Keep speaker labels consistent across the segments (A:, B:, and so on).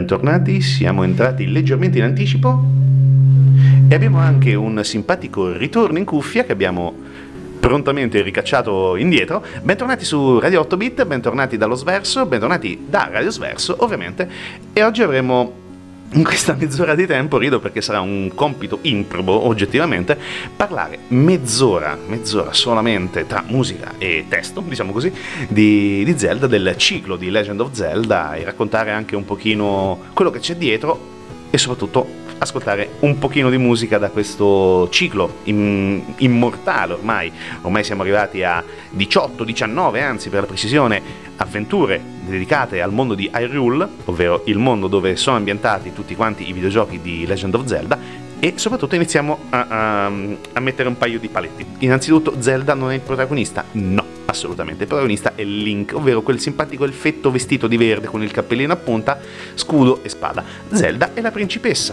A: Bentornati, siamo entrati leggermente in anticipo e abbiamo anche un simpatico ritorno in cuffia che abbiamo prontamente ricacciato indietro. Bentornati su Radio 8 Bit, bentornati dallo Sverso, bentornati da Radio Sverso ovviamente e oggi avremo in questa mezz'ora di tempo rido perché sarà un compito improbo oggettivamente parlare mezz'ora, mezz'ora solamente tra musica e testo, diciamo così, di, di, Zelda, del ciclo di Legend of Zelda e raccontare anche un pochino quello che c'è dietro e soprattutto ascoltare un pochino di musica da questo ciclo immortale ormai. Ormai siamo arrivati a 18, 19 anzi per la precisione, avventure dedicate al mondo di Hyrule, ovvero il mondo dove sono ambientati tutti quanti i videogiochi di Legend of Zelda e soprattutto iniziamo a, a, a mettere un paio di paletti. Innanzitutto Zelda non è il protagonista? No assolutamente. Il protagonista è Link, ovvero quel simpatico elfetto vestito di verde con il cappellino a punta, scudo e spada. Zelda è la principessa.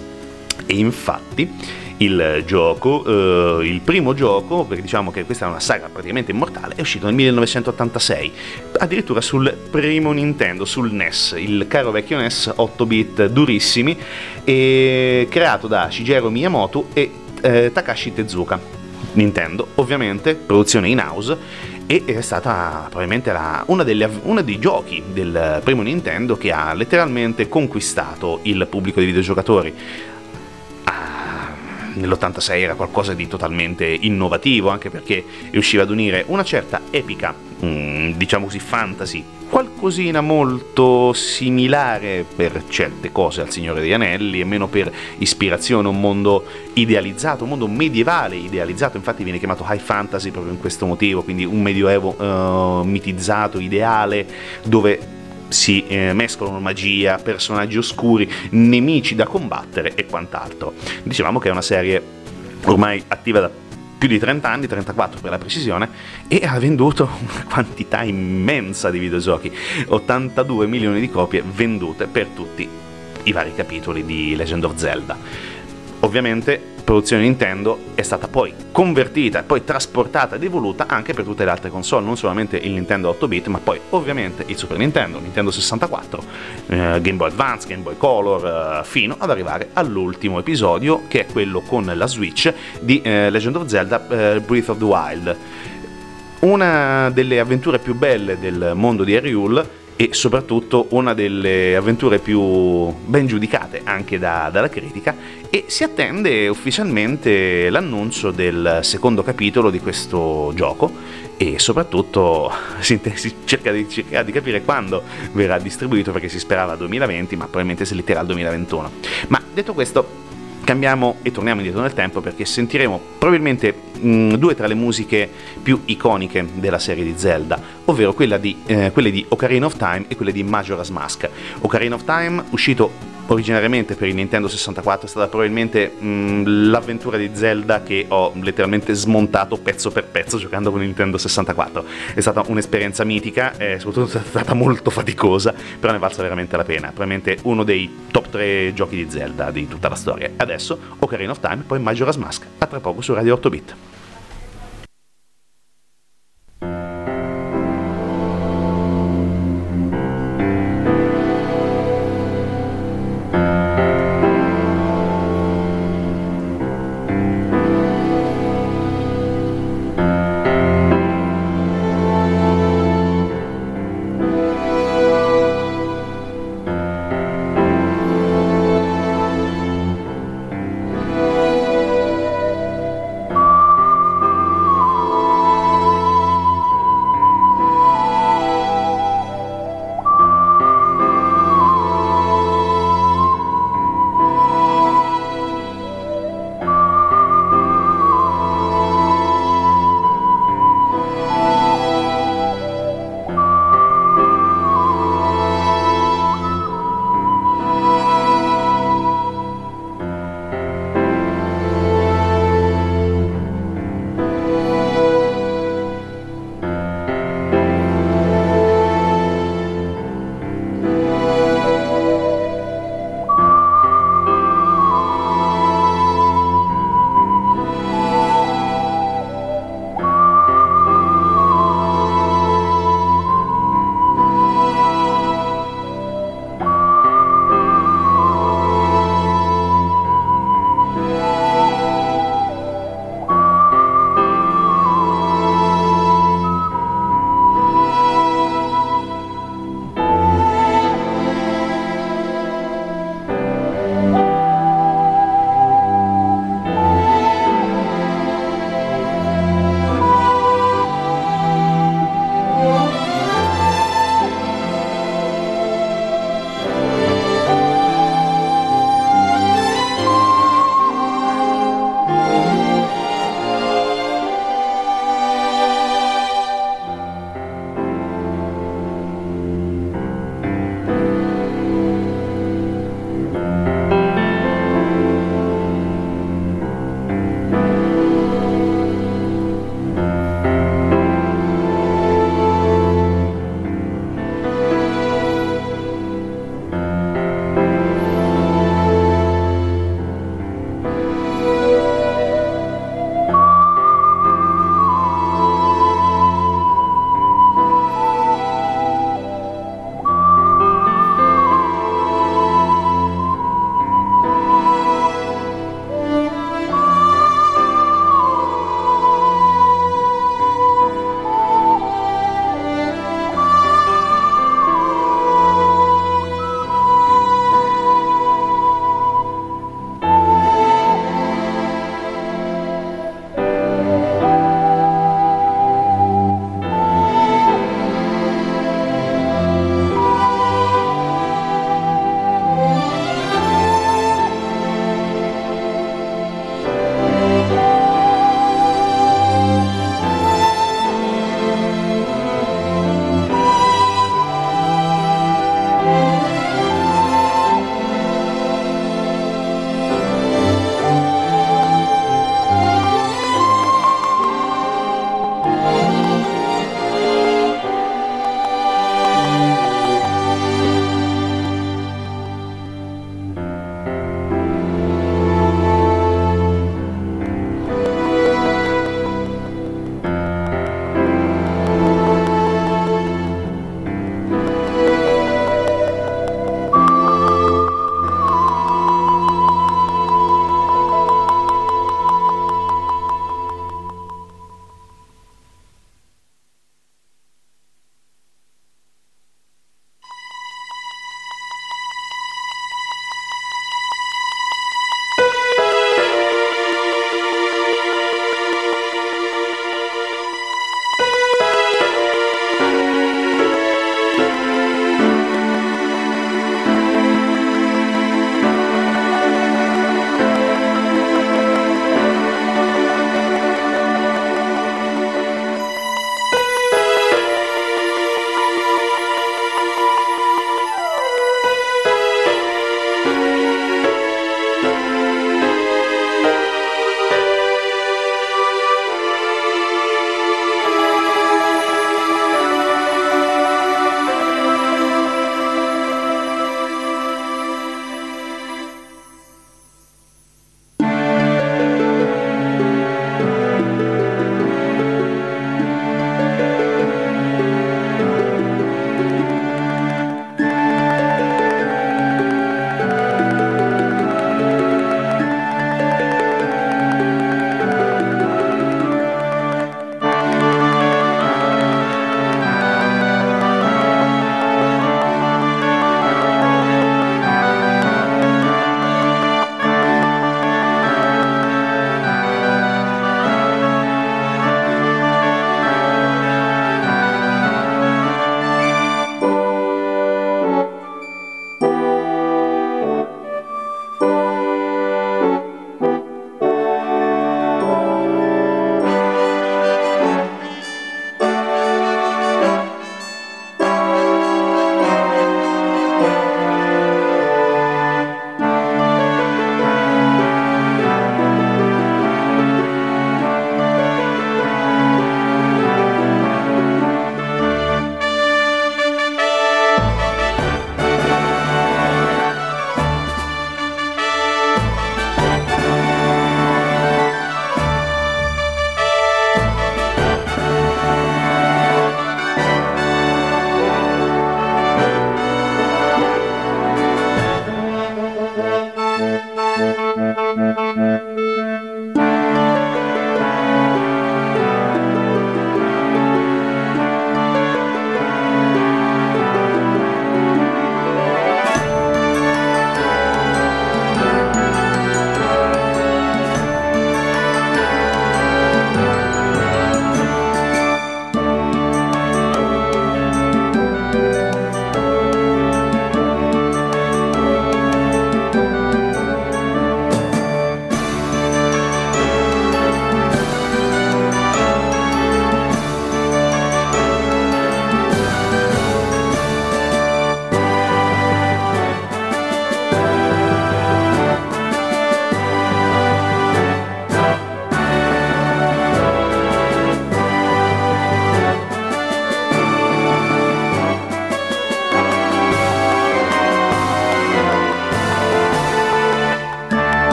A: E infatti il gioco, eh, il primo gioco, perché diciamo che questa è una saga praticamente immortale, è uscito nel 1986, addirittura sul primo Nintendo, sul NES, il caro vecchio NES 8 bit durissimi, creato da Shigeru Miyamoto e eh, Takashi Tezuka. Nintendo, ovviamente, produzione in house e è stata probabilmente la, una, delle, una, dei giochi del primo Nintendo che ha letteralmente conquistato il pubblico dei videogiocatori nell'86 era qualcosa di totalmente innovativo, anche perché riusciva ad unire una certa epica, mm, diciamo così, fantasy, qualcosina molto similare per certe cose al Signore degli Anelli, e meno per ispirazione, un mondo idealizzato, un mondo medievale idealizzato, infatti viene chiamato high fantasy proprio in questo motivo, quindi un medioevo uh, mitizzato, ideale, dove si eh, mescolano magia, personaggi oscuri, nemici da combattere e quant'altro. Dicevamo che è una serie ormai attiva da più di 30 anni, 34 per la precisione, e ha venduto una quantità immensa di videogiochi, 82 milioni di copie vendute per tutti i vari capitoli di Legend of Zelda. Ovviamente produzione Nintendo è stata poi convertita e poi trasportata ed evoluta anche per tutte le altre console, non solamente il Nintendo 8-bit, ma poi ovviamente il Super Nintendo, Nintendo 64, eh, Game Boy Advance, Game Boy Color, eh, fino ad arrivare all'ultimo episodio che è quello con la Switch di eh, Legend of Zelda eh, Breath of the Wild. Una delle avventure più belle del mondo di Hyrule e soprattutto una delle avventure più ben giudicate anche da, dalla critica e si attende ufficialmente l'annuncio del secondo capitolo di questo gioco e soprattutto si, si cerca, di, cerca, di, capire quando verrà distribuito perché si sperava 2020 ma probabilmente si litterà al 2021 ma detto questo cambiamo e torniamo indietro nel tempo perché sentiremo probabilmente mh, due tra le musiche più iconiche della serie di Zelda, ovvero di, eh, quelle di Ocarina of Time e quelle di Majora's Mask. Ocarina of Time, uscito originariamente per il Nintendo 64 è stata probabilmente mh, l'avventura di Zelda che ho letteralmente smontato pezzo per pezzo giocando con il Nintendo 64. È stata un'esperienza mitica e soprattutto è stata molto faticosa, però ne è valsa veramente la pena. Probabilmente uno dei top 3 giochi di Zelda di tutta la storia. Adesso Ocarina of Time, poi Majora's Mask. A tra poco su Radio 8 Bit.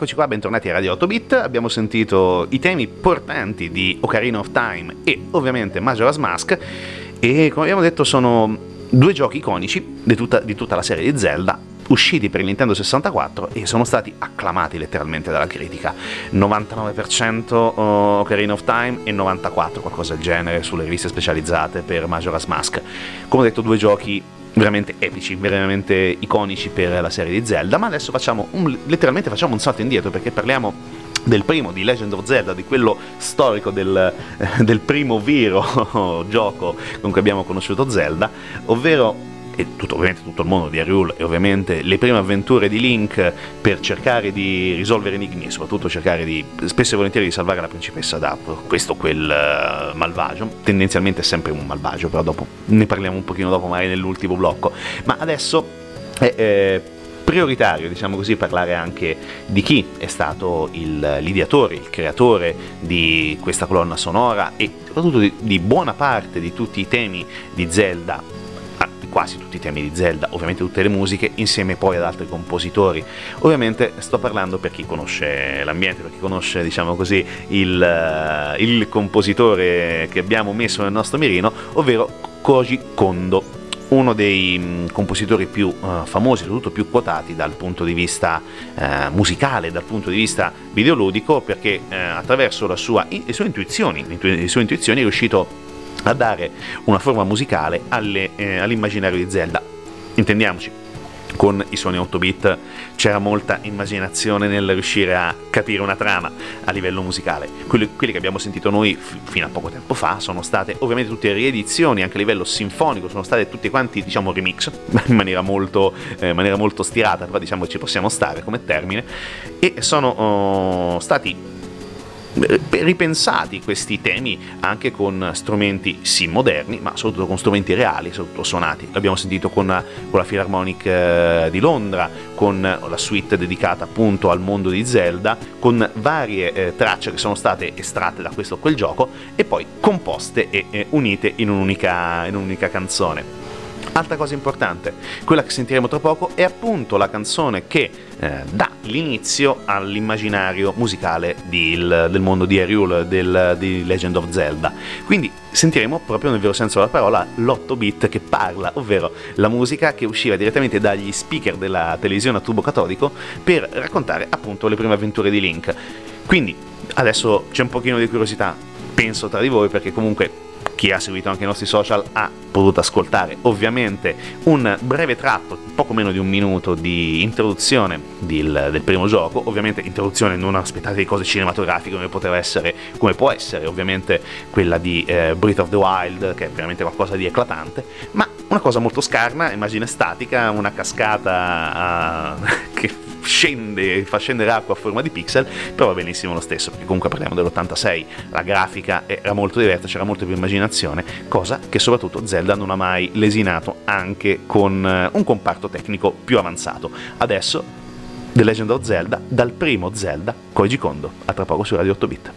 A: E rieccoci qua, bentornati a Radio 8 Bit. Abbiamo sentito i temi portanti di Ocarina of Time e ovviamente Majora's Mask. E come abbiamo detto, sono due giochi iconici di tutta, di tutta la serie di Zelda usciti per il Nintendo 64 e sono stati acclamati letteralmente dalla critica. 99% Ocarina of Time e 94% qualcosa del genere sulle riviste specializzate per Majora's Mask. Come ho detto, due giochi veramente epici, veramente iconici per la serie di Zelda, ma adesso facciamo un, letteralmente facciamo un salto indietro perché parliamo del primo di Legend of Zelda, di quello storico del, del primo vero gioco con cui abbiamo conosciuto Zelda, ovvero e tutto, ovviamente tutto il mondo di Hyrule e ovviamente le prime avventure di Link per cercare di risolvere enigmi e soprattutto cercare di, spesso e volentieri, di salvare la principessa da questo quel uh, malvagio, tendenzialmente è sempre un malvagio, però dopo ne parliamo un pochino dopo magari nell'ultimo blocco, ma adesso è... Eh, prioritario, diciamo così, parlare anche di chi è stato il, l'ideatore, il creatore di questa colonna sonora e soprattutto di, di buona parte di tutti i temi di Zelda quasi tutti i temi di Zelda, ovviamente tutte le musiche, insieme poi ad altri compositori. Ovviamente sto parlando per chi conosce l'ambiente, per chi conosce, diciamo così, il, eh, il compositore che abbiamo messo nel nostro mirino, ovvero Koji Kondo uno dei mm, compositori più uh, famosi, soprattutto più quotati dal punto di vista uh, musicale, dal punto di vista videoludico, perché uh, attraverso sua, le sue intuizioni, le sue intuizioni è riuscito a dare una forma musicale alle, eh, all'immaginario di Zelda. Intendiamoci, con i suoni 8 bit c'era molta immaginazione nel riuscire a capire una trama a livello musicale. Quelli, quelli che abbiamo sentito noi f- fino a poco tempo fa sono state ovviamente tutte riedizioni anche a livello sinfonico, sono state tutti quanti diciamo remix in maniera molto, eh, maniera molto stirata, però diciamo ci possiamo stare come termine e sono oh, stati ripensati questi temi anche con strumenti sì moderni, ma soprattutto con strumenti reali, soprattutto suonati. L'abbiamo sentito con, con la Philharmonic eh, di Londra, con la suite dedicata appunto al mondo di Zelda, con varie eh, tracce che sono state estratte da questo o quel gioco e poi composte e eh, unite in un'unica, in un'unica canzone. Altra cosa importante, quella che sentiremo tra poco è appunto la canzone che eh, dà l'inizio all'immaginario musicale di, il, del mondo di Hyrule, del, di Legend of Zelda. Quindi sentiremo proprio nel vero senso della parola l'8 bit che parla, ovvero la musica che usciva direttamente dagli speaker della televisione a tubo catodico per raccontare appunto le prime avventure di Link. Quindi adesso c'è un pochino di curiosità, penso tra di voi perché comunque chi ha seguito anche i nostri social ha potuto ascoltare ovviamente un breve tratto, poco meno di un minuto di introduzione del, del primo gioco, ovviamente introduzione non aspettate cose cinematografiche come poteva essere, come può essere ovviamente quella di eh, Breath of the Wild che è veramente qualcosa di eclatante, ma una cosa molto scarna, immagine statica, una cascata uh, che scende, fa scendere acqua a forma di pixel, però va benissimo lo stesso, perché comunque parliamo dell'86, la grafica era molto diversa, c'era molta più immaginazione, cosa che soprattutto Zelda non ha mai lesinato anche con eh, un comparto tecnico più avanzato. Adesso The Legend of Zelda, dal primo Zelda, Koji Kondo, a tra poco su Radio 8 Bit.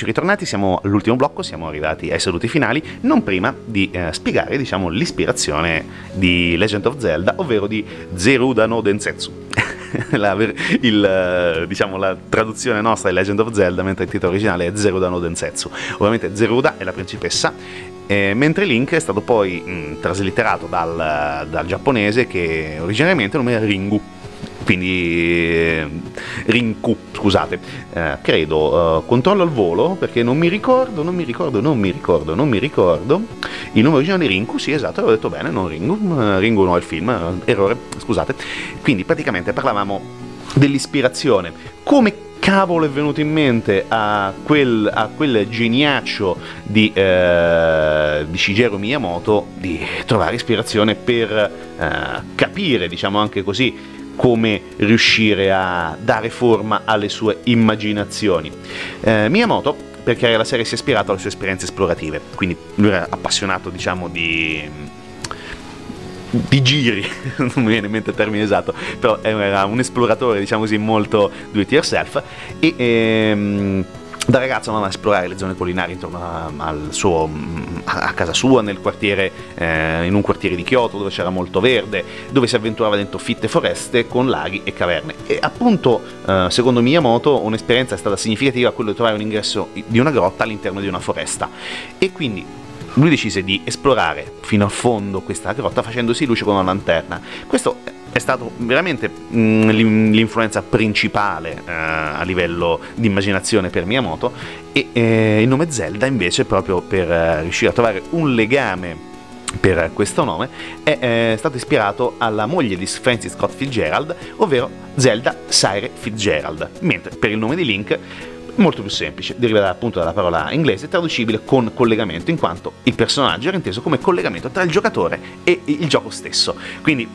A: E rieccoci ritornati, siamo all'ultimo blocco, siamo arrivati ai saluti finali, non prima di eh, spiegare diciamo, l'ispirazione di Legend of Zelda, ovvero di Zeruda no Densetsu. la, il, diciamo, la traduzione nostra è Legend of Zelda, mentre il titolo originale è Zeruda no Densetsu. Ovviamente Zeruda è la principessa eh, mentre Link è stato poi mh, traslitterato dal, dal, giapponese che originariamente nome era Ringu quindi eh, Rinku, scusate, eh, credo, eh, controllo al volo perché non mi ricordo, non mi ricordo, non mi ricordo, non mi ricordo, il nome originale di Rinku, sì esatto, avevo detto bene, non Ringu, Ringu no è il film, eh, errore, scusate, quindi praticamente parlavamo dell'ispirazione, come cavolo è venuto in mente a quel, a quel geniaccio di, eh, di, Shigeru Miyamoto di trovare ispirazione per eh, capire, diciamo anche così, come riuscire a dare forma alle sue immaginazioni. Eh, Miyamoto per creare la serie si è ispirato alle sue esperienze esplorative, quindi lui era appassionato diciamo di di giri, non mi viene in mente il termine esatto, però era un esploratore, diciamo così, molto do it yourself e ehm, da ragazzo andava a esplorare le zone collinari intorno a, suo, a casa sua, quartiere, eh, in un quartiere di Kyoto dove c'era molto verde, dove si avventurava dentro fitte foreste con laghi e caverne. E appunto, eh, secondo Miyamoto, un'esperienza è stata significativa quella di trovare un ingresso di una grotta all'interno di una foresta. E quindi lui decise di esplorare fino a fondo questa grotta facendosi luce con una lanterna. Questo stato veramente mh, l'influenza principale eh, a livello di immaginazione per Miyamoto e eh, il nome Zelda invece proprio per eh, riuscire a trovare un legame per questo nome è, è stato ispirato alla moglie di Francis Scott Fitzgerald, ovvero Zelda Sire Fitzgerald, mentre per il nome di Link molto più semplice, deriva appunto dalla parola inglese traducibile con collegamento, in quanto il personaggio era inteso come collegamento tra il giocatore e il gioco stesso. Quindi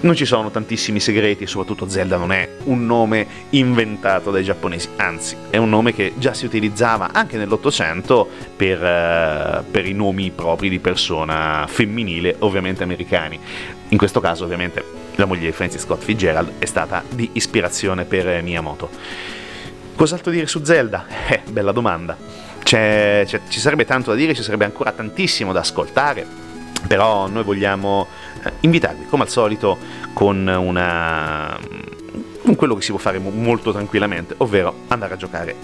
A: non ci sono tantissimi segreti e soprattutto Zelda non è un nome inventato dai giapponesi, anzi è un nome che già si utilizzava anche nell'Ottocento per, uh, per i nomi propri di persona femminile, ovviamente americani. In questo caso ovviamente la moglie di Francis Scott Fitzgerald è stata di ispirazione per Miyamoto. Cos'altro dire su Zelda? Eh, bella domanda. C'è, c'è, ci sarebbe tanto da dire, ci sarebbe ancora tantissimo da ascoltare, però noi vogliamo eh, invitarvi, come al solito, con una con quello che si può fare molto tranquillamente, ovvero andare a giocare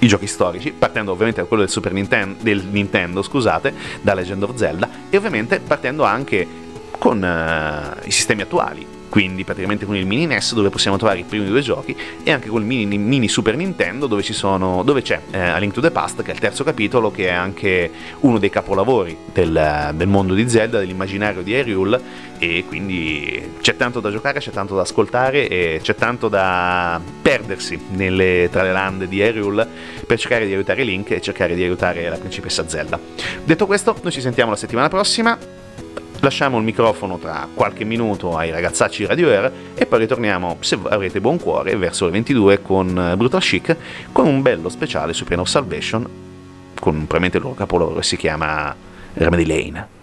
A: i giochi storici, partendo ovviamente da quello del Super Nintendo, del Nintendo, scusate, da Legend of Zelda, e ovviamente partendo anche con uh, i sistemi attuali, quindi praticamente con il mini NES dove possiamo trovare i primi due giochi e anche con il mini, mini Super Nintendo dove, sono, dove c'è eh, A Link to the Past che è il terzo capitolo che è anche uno dei capolavori del, del mondo di Zelda, dell'immaginario di Hyrule e quindi c'è tanto da giocare, c'è tanto da ascoltare e c'è tanto da perdersi nelle, tra le lande di Hyrule per cercare di aiutare Link e cercare di aiutare la principessa Zelda. Detto questo, noi ci sentiamo la settimana prossima lasciamo il microfono tra qualche minuto ai ragazzacci Radio Air e poi ritorniamo, se avrete buon cuore, verso le 22 con eh, Brutal Chic con un bello speciale su Plan of Salvation con probabilmente il loro capolavoro che si chiama Remedy Lane.